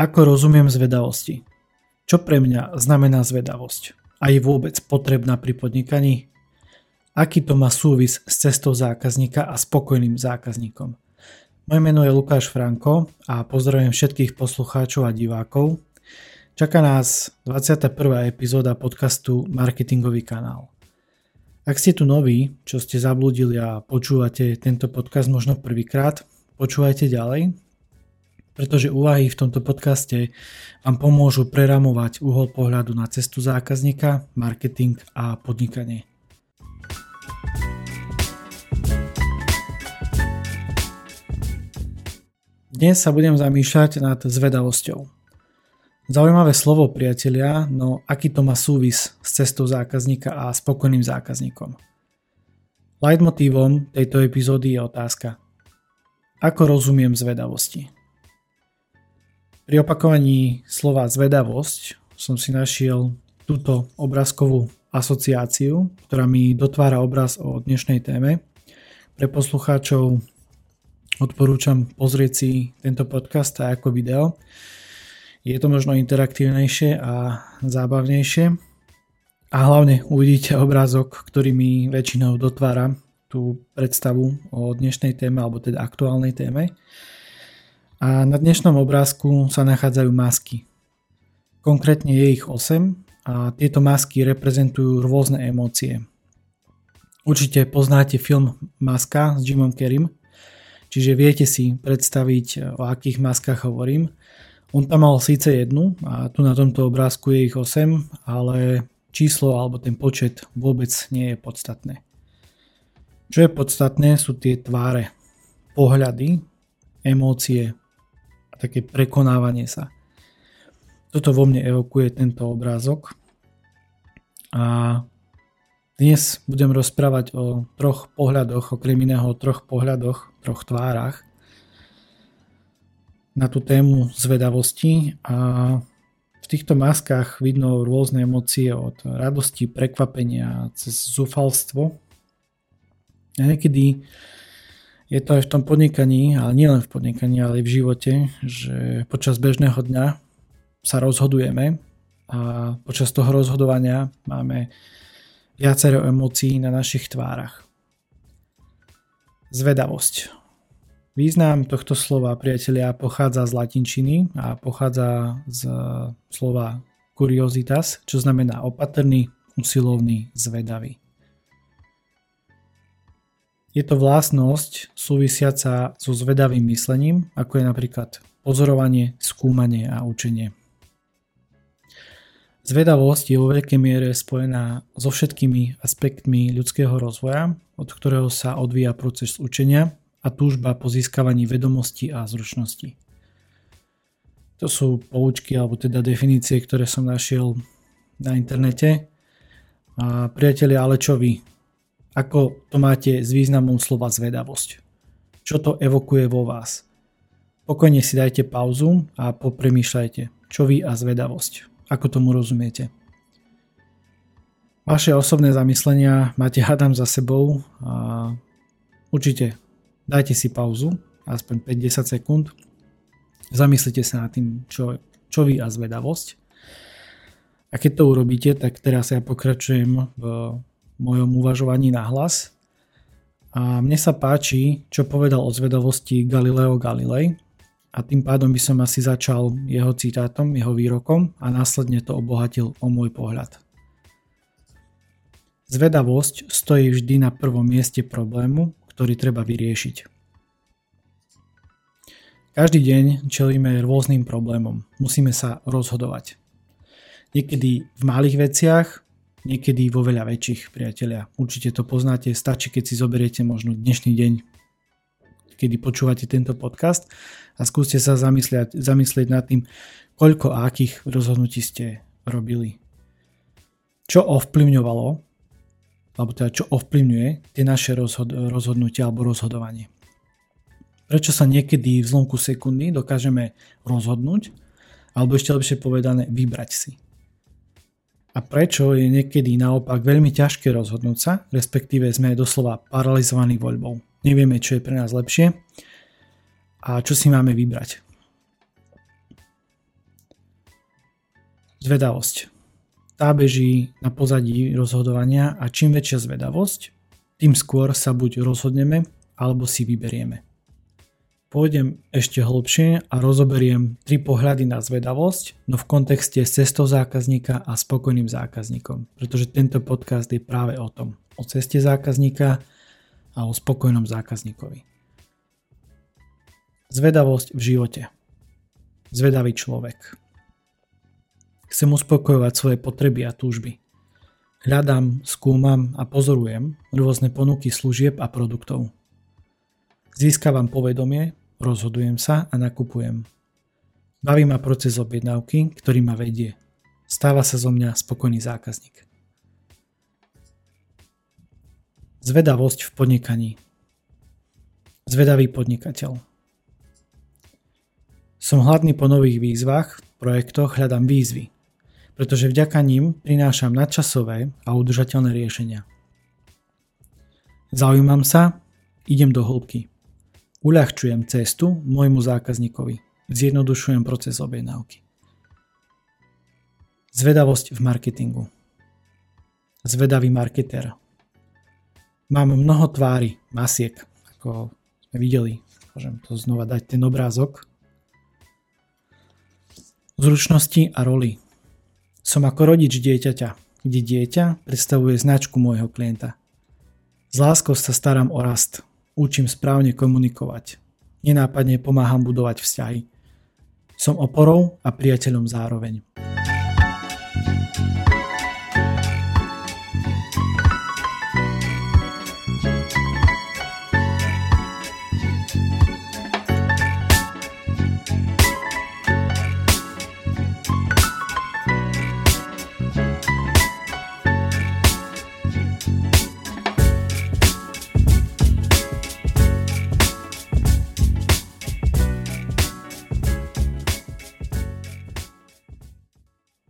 Ako rozumiem zvedavosti? Čo pre mňa znamená zvedavosť? A je vôbec potrebná pri podnikaní? Aký to má súvis s cestou zákazníka a spokojným zákazníkom? Moje meno je Lukáš Franko a pozdravujem všetkých poslucháčov a divákov. Čaká nás 21. epizóda podcastu Marketingový kanál. Ak ste tu noví, čo ste zablúdili a počúvate tento podcast možno prvýkrát, počúvajte ďalej, pretože úvahy v tomto podcaste vám pomôžu preramovať uhol pohľadu na cestu zákazníka, marketing a podnikanie. Dnes sa budem zamýšľať nad zvedavosťou. Zaujímavé slovo, priatelia, no aký to má súvis s cestou zákazníka a spokojným zákazníkom. Leitmotívom tejto epizódy je otázka. Ako rozumiem zvedavosti? Pri opakovaní slova zvedavosť som si našiel túto obrázkovú asociáciu, ktorá mi dotvára obraz o dnešnej téme. Pre poslucháčov odporúčam pozrieť si tento podcast aj ako video. Je to možno interaktívnejšie a zábavnejšie. A hlavne uvidíte obrázok, ktorý mi väčšinou dotvára tú predstavu o dnešnej téme, alebo teda aktuálnej téme. A na dnešnom obrázku sa nachádzajú masky. Konkrétne je ich 8 a tieto masky reprezentujú rôzne emócie. Určite poznáte film Maska s Jimom Kerim, čiže viete si predstaviť, o akých maskách hovorím. On tam mal síce jednu a tu na tomto obrázku je ich 8, ale číslo alebo ten počet vôbec nie je podstatné. Čo je podstatné sú tie tváre, pohľady, emócie, také prekonávanie sa. Toto vo mne evokuje tento obrázok. A dnes budem rozprávať o troch pohľadoch, okrem iného o troch pohľadoch, troch tvárach na tú tému zvedavosti a v týchto maskách vidno rôzne emócie od radosti, prekvapenia cez zúfalstvo. A niekedy je to aj v tom podnikaní, ale nielen v podnikaní, ale aj v živote, že počas bežného dňa sa rozhodujeme a počas toho rozhodovania máme viacero emócií na našich tvárach. Zvedavosť. Význam tohto slova, priatelia, pochádza z latinčiny a pochádza z slova curiositas, čo znamená opatrný, usilovný, zvedavý. Je to vlastnosť súvisiaca so zvedavým myslením, ako je napríklad pozorovanie, skúmanie a učenie. Zvedavosť je vo veľkej miere spojená so všetkými aspektmi ľudského rozvoja, od ktorého sa odvíja proces učenia a túžba po získavaní vedomostí a zručností. To sú poučky alebo teda definície, ktoré som našiel na internete. A priatelia, ale čo vy? Ako to máte s významom slova zvedavosť? Čo to evokuje vo vás? Pokojne si dajte pauzu a popremýšľajte, čo vy a zvedavosť. Ako tomu rozumiete? Vaše osobné zamyslenia máte hadám za sebou a určite dajte si pauzu, aspoň 5-10 sekúnd. Zamyslite sa nad tým, čo, čo vy a zvedavosť. A keď to urobíte, tak teraz ja pokračujem v mojom uvažovaní na hlas. A mne sa páči, čo povedal o zvedavosti Galileo Galilei a tým pádom by som asi začal jeho citátom, jeho výrokom a následne to obohatil o môj pohľad. Zvedavosť stojí vždy na prvom mieste problému, ktorý treba vyriešiť. Každý deň čelíme rôznym problémom. Musíme sa rozhodovať. Niekedy v malých veciach, niekedy vo veľa väčších, priatelia. Určite to poznáte, stačí, keď si zoberiete možno dnešný deň, kedy počúvate tento podcast a skúste sa zamyslieť, zamyslieť nad tým, koľko a akých rozhodnutí ste robili. Čo ovplyvňovalo, alebo teda čo ovplyvňuje tie naše rozhod- rozhodnutia alebo rozhodovanie. Prečo sa niekedy v zlomku sekundy dokážeme rozhodnúť, alebo ešte lepšie povedané, vybrať si a prečo je niekedy naopak veľmi ťažké rozhodnúť sa, respektíve sme doslova paralizovaní voľbou. Nevieme, čo je pre nás lepšie a čo si máme vybrať. Zvedavosť. Tá beží na pozadí rozhodovania a čím väčšia zvedavosť, tým skôr sa buď rozhodneme, alebo si vyberieme. Pôjdem ešte hlbšie a rozoberiem tri pohľady na zvedavosť, no v kontexte s cestou zákazníka a spokojným zákazníkom, pretože tento podcast je práve o tom, o ceste zákazníka a o spokojnom zákazníkovi. Zvedavosť v živote. Zvedavý človek. Chcem uspokojovať svoje potreby a túžby. Hľadám, skúmam a pozorujem rôzne ponuky služieb a produktov. Získavam povedomie Rozhodujem sa a nakupujem. Baví ma proces objednávky, ktorý ma vedie. Stáva sa zo mňa spokojný zákazník. Zvedavosť v podnikaní. Zvedavý podnikateľ. Som hladný po nových výzvach, projektoch hľadám výzvy, pretože vďaka ním prinášam nadčasové a udržateľné riešenia. Zaujímam sa, idem do hĺbky. Uľahčujem cestu môjmu zákazníkovi. Zjednodušujem proces objednávky. Zvedavosť v marketingu. Zvedavý marketer. Mám mnoho tvári, masiek, ako sme videli. Môžem to znova dať ten obrázok. Zručnosti a roli. Som ako rodič dieťaťa, kde dieťa predstavuje značku môjho klienta. S láskou sa starám o rast, učím správne komunikovať. Nenápadne pomáham budovať vzťahy. Som oporou a priateľom zároveň.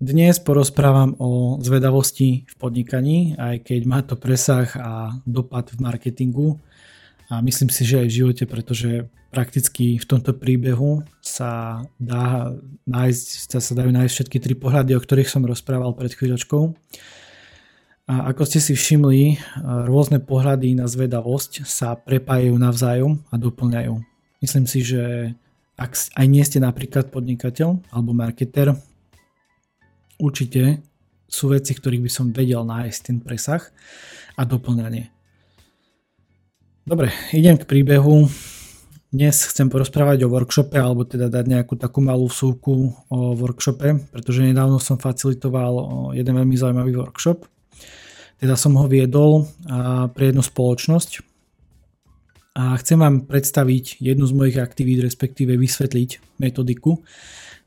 Dnes porozprávam o zvedavosti v podnikaní, aj keď má to presah a dopad v marketingu a myslím si, že aj v živote, pretože prakticky v tomto príbehu sa, dá nájsť, sa dajú nájsť všetky tri pohľady, o ktorých som rozprával pred chvíľočkou. A ako ste si všimli, rôzne pohľady na zvedavosť sa prepájajú navzájom a doplňajú. Myslím si, že ak aj nie ste napríklad podnikateľ alebo marketer, určite sú veci, ktorých by som vedel nájsť ten presah a doplňanie. Dobre, idem k príbehu. Dnes chcem porozprávať o workshope, alebo teda dať nejakú takú malú vsúku o workshope, pretože nedávno som facilitoval jeden veľmi zaujímavý workshop. Teda som ho viedol pre jednu spoločnosť a chcem vám predstaviť jednu z mojich aktivít, respektíve vysvetliť metodiku,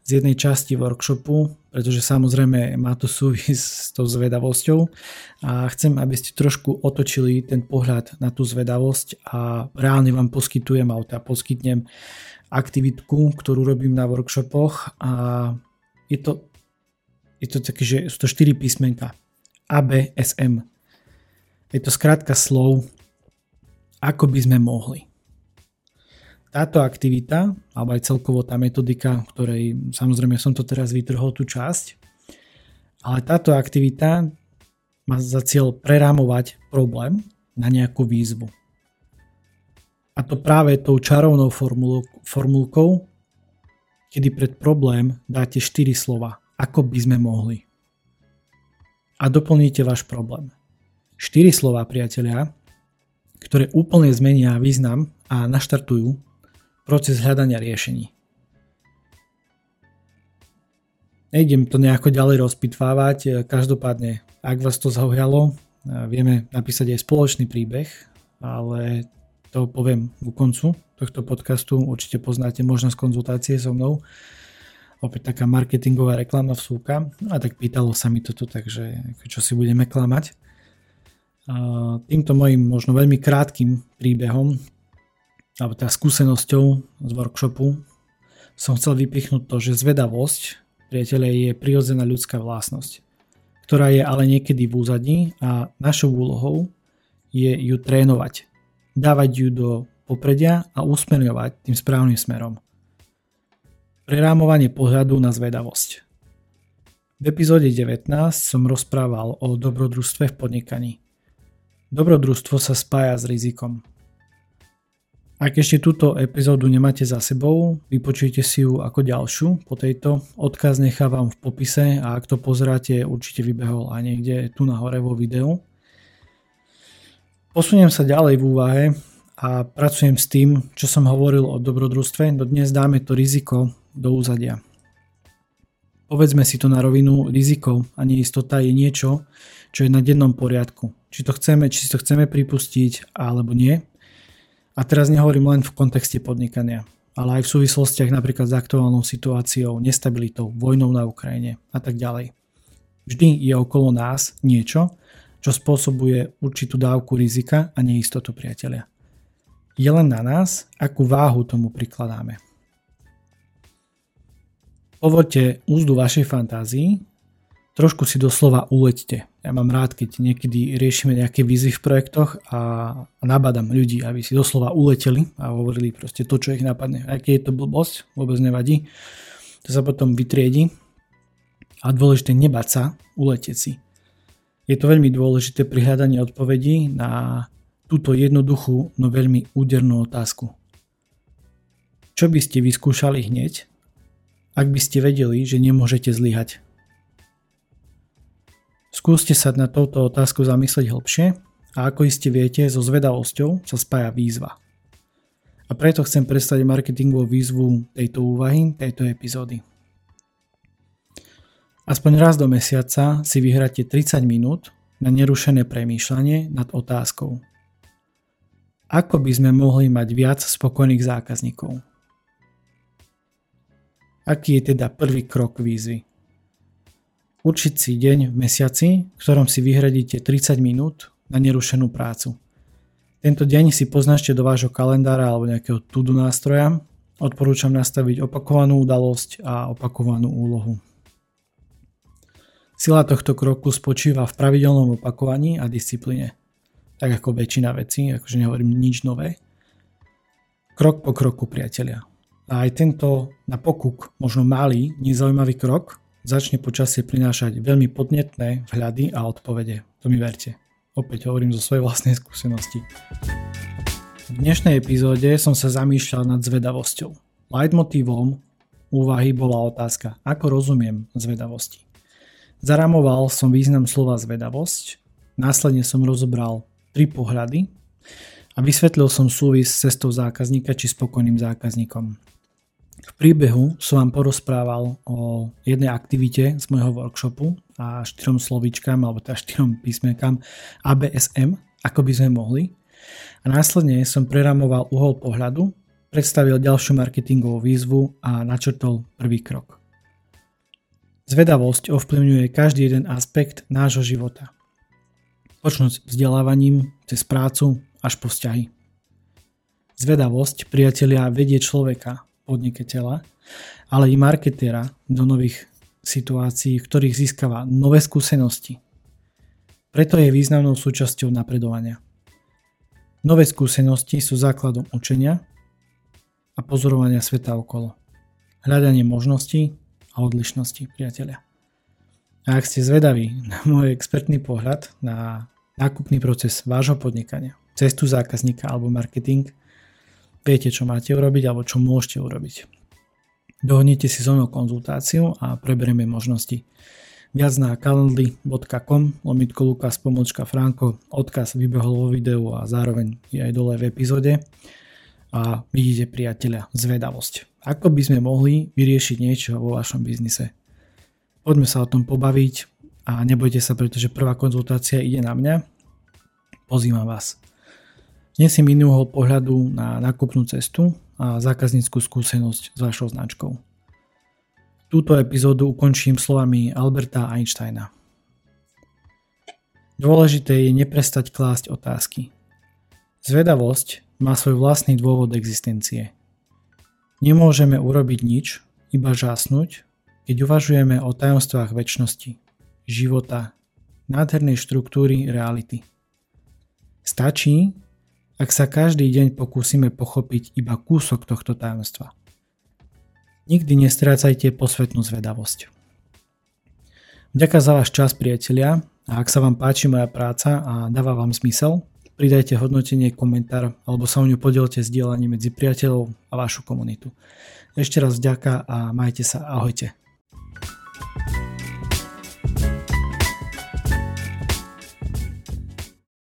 z jednej časti workshopu, pretože samozrejme má to súvis s tou zvedavosťou. A chcem, aby ste trošku otočili ten pohľad na tú zvedavosť a reálne vám poskytujem alebo teda poskytnem aktivitku, ktorú robím na workshopoch. A je to, je to také, že sú to 4 písmenka. ABSM. Je to skrátka slov, ako by sme mohli táto aktivita, alebo aj celkovo tá metodika, ktorej samozrejme som to teraz vytrhol tú časť, ale táto aktivita má za cieľ prerámovať problém na nejakú výzvu. A to práve tou čarovnou formul- formulkou, kedy pred problém dáte 4 slova, ako by sme mohli. A doplníte váš problém. 4 slova, priatelia, ktoré úplne zmenia význam a naštartujú proces hľadania riešení. Nejdem to nejako ďalej rozpitvávať, každopádne, ak vás to zaujalo, vieme napísať aj spoločný príbeh, ale to poviem ku koncu tohto podcastu, určite poznáte možnosť konzultácie so mnou, opäť taká marketingová reklama vsúka, a tak pýtalo sa mi toto, takže čo si budeme klamať. Týmto mojim možno veľmi krátkým príbehom alebo teda skúsenosťou z workshopu som chcel vypichnúť to, že zvedavosť, priateľe, je prirodzená ľudská vlastnosť, ktorá je ale niekedy v úzadí a našou úlohou je ju trénovať, dávať ju do popredia a usmerňovať tým správnym smerom. Prerámovanie pohľadu na zvedavosť. V epizóde 19 som rozprával o dobrodružstve v podnikaní. Dobrodružstvo sa spája s rizikom. Ak ešte túto epizódu nemáte za sebou, vypočujte si ju ako ďalšiu po tejto. Odkaz nechávam v popise a ak to pozeráte, určite vybehol aj niekde tu na hore vo videu. Posuniem sa ďalej v úvahe a pracujem s tým, čo som hovoril o dobrodružstve, no dnes dáme to riziko do úzadia. Povedzme si to na rovinu, riziko a neistota je niečo, čo je na dennom poriadku. Či to chceme, či si to chceme pripustiť alebo nie. A teraz nehovorím len v kontexte podnikania, ale aj v súvislostiach napríklad s aktuálnou situáciou, nestabilitou, vojnou na Ukrajine a tak ďalej. Vždy je okolo nás niečo, čo spôsobuje určitú dávku rizika a neistotu priatelia. Je len na nás, akú váhu tomu prikladáme. Povoďte úzdu vašej fantázii, trošku si doslova uleďte. Ja mám rád, keď niekedy riešime nejaké výzvy v projektoch a, nabadám ľudí, aby si doslova uleteli a hovorili proste to, čo ich napadne. Aj keď je to blbosť, vôbec nevadí. To sa potom vytriedi. A dôležité nebať sa, uletieť si. Je to veľmi dôležité pri hľadaní odpovedí na túto jednoduchú, no veľmi údernú otázku. Čo by ste vyskúšali hneď, ak by ste vedeli, že nemôžete zlyhať. Skúste sa na touto otázku zamyslieť hlbšie a ako iste viete, so zvedavosťou sa spája výzva. A preto chcem predstaviť marketingovú výzvu tejto úvahy, tejto epizódy. Aspoň raz do mesiaca si vyhráte 30 minút na nerušené premýšľanie nad otázkou. Ako by sme mohli mať viac spokojných zákazníkov? Aký je teda prvý krok výzvy? Určiť si deň v mesiaci, v ktorom si vyhradíte 30 minút na nerušenú prácu. Tento deň si poznačte do vášho kalendára alebo nejakého tudu nástroja. Odporúčam nastaviť opakovanú udalosť a opakovanú úlohu. Sila tohto kroku spočíva v pravidelnom opakovaní a disciplíne. Tak ako väčšina vecí, akože nehovorím nič nové. Krok po kroku, priatelia. A aj tento na pokuk, možno malý, nezaujímavý krok začne počasie prinášať veľmi podnetné vhľady a odpovede. To mi verte. Opäť hovorím zo svojej vlastnej skúsenosti. V dnešnej epizóde som sa zamýšľal nad zvedavosťou. Leitmotívom úvahy bola otázka, ako rozumiem zvedavosti. Zaramoval som význam slova zvedavosť, následne som rozobral tri pohľady a vysvetlil som súvis s cestou zákazníka či spokojným zákazníkom. V príbehu som vám porozprával o jednej aktivite z môjho workshopu a štyrom slovičkám, alebo teda štyrom písmenkám ABSM, ako by sme mohli. A následne som preramoval uhol pohľadu, predstavil ďalšiu marketingovú výzvu a načrtol prvý krok. Zvedavosť ovplyvňuje každý jeden aspekt nášho života. Počnúť vzdelávaním, cez prácu až po vzťahy. Zvedavosť, priatelia, vedie človeka podnikateľa, ale i marketéra do nových situácií, v ktorých získava nové skúsenosti. Preto je významnou súčasťou napredovania. Nové skúsenosti sú základom učenia a pozorovania sveta okolo. Hľadanie možností a odlišností, priatelia. A ak ste zvedaví na môj expertný pohľad na nákupný proces vášho podnikania, cestu zákazníka alebo marketing, viete, čo máte urobiť alebo čo môžete urobiť. Dohodnite si so mnou konzultáciu a preberieme možnosti. Viac na calendly.com lomitko Lukas pomočka Franko, odkaz vybehol vo videu a zároveň je aj dole v epizóde. A vidíte priateľa, zvedavosť. Ako by sme mohli vyriešiť niečo vo vašom biznise? Poďme sa o tom pobaviť a nebojte sa, pretože prvá konzultácia ide na mňa. Pozývam vás. Nesiem iný uhol pohľadu na nákupnú cestu a zákazníckú skúsenosť s vašou značkou. Túto epizódu ukončím slovami Alberta Einsteina. Dôležité je neprestať klásť otázky. Zvedavosť má svoj vlastný dôvod existencie. Nemôžeme urobiť nič, iba žasnúť, keď uvažujeme o tajomstvách väčšnosti, života, nádhernej štruktúry reality. Stačí, ak sa každý deň pokúsime pochopiť iba kúsok tohto tajomstva. Nikdy nestrácajte posvetnú zvedavosť. Ďakujem za váš čas, priatelia. A ak sa vám páči moja práca a dáva vám zmysel, pridajte hodnotenie, komentár alebo sa o ňu podielte s dielaním medzi priateľov a vašu komunitu. Ešte raz vďaka a majte sa, ahojte.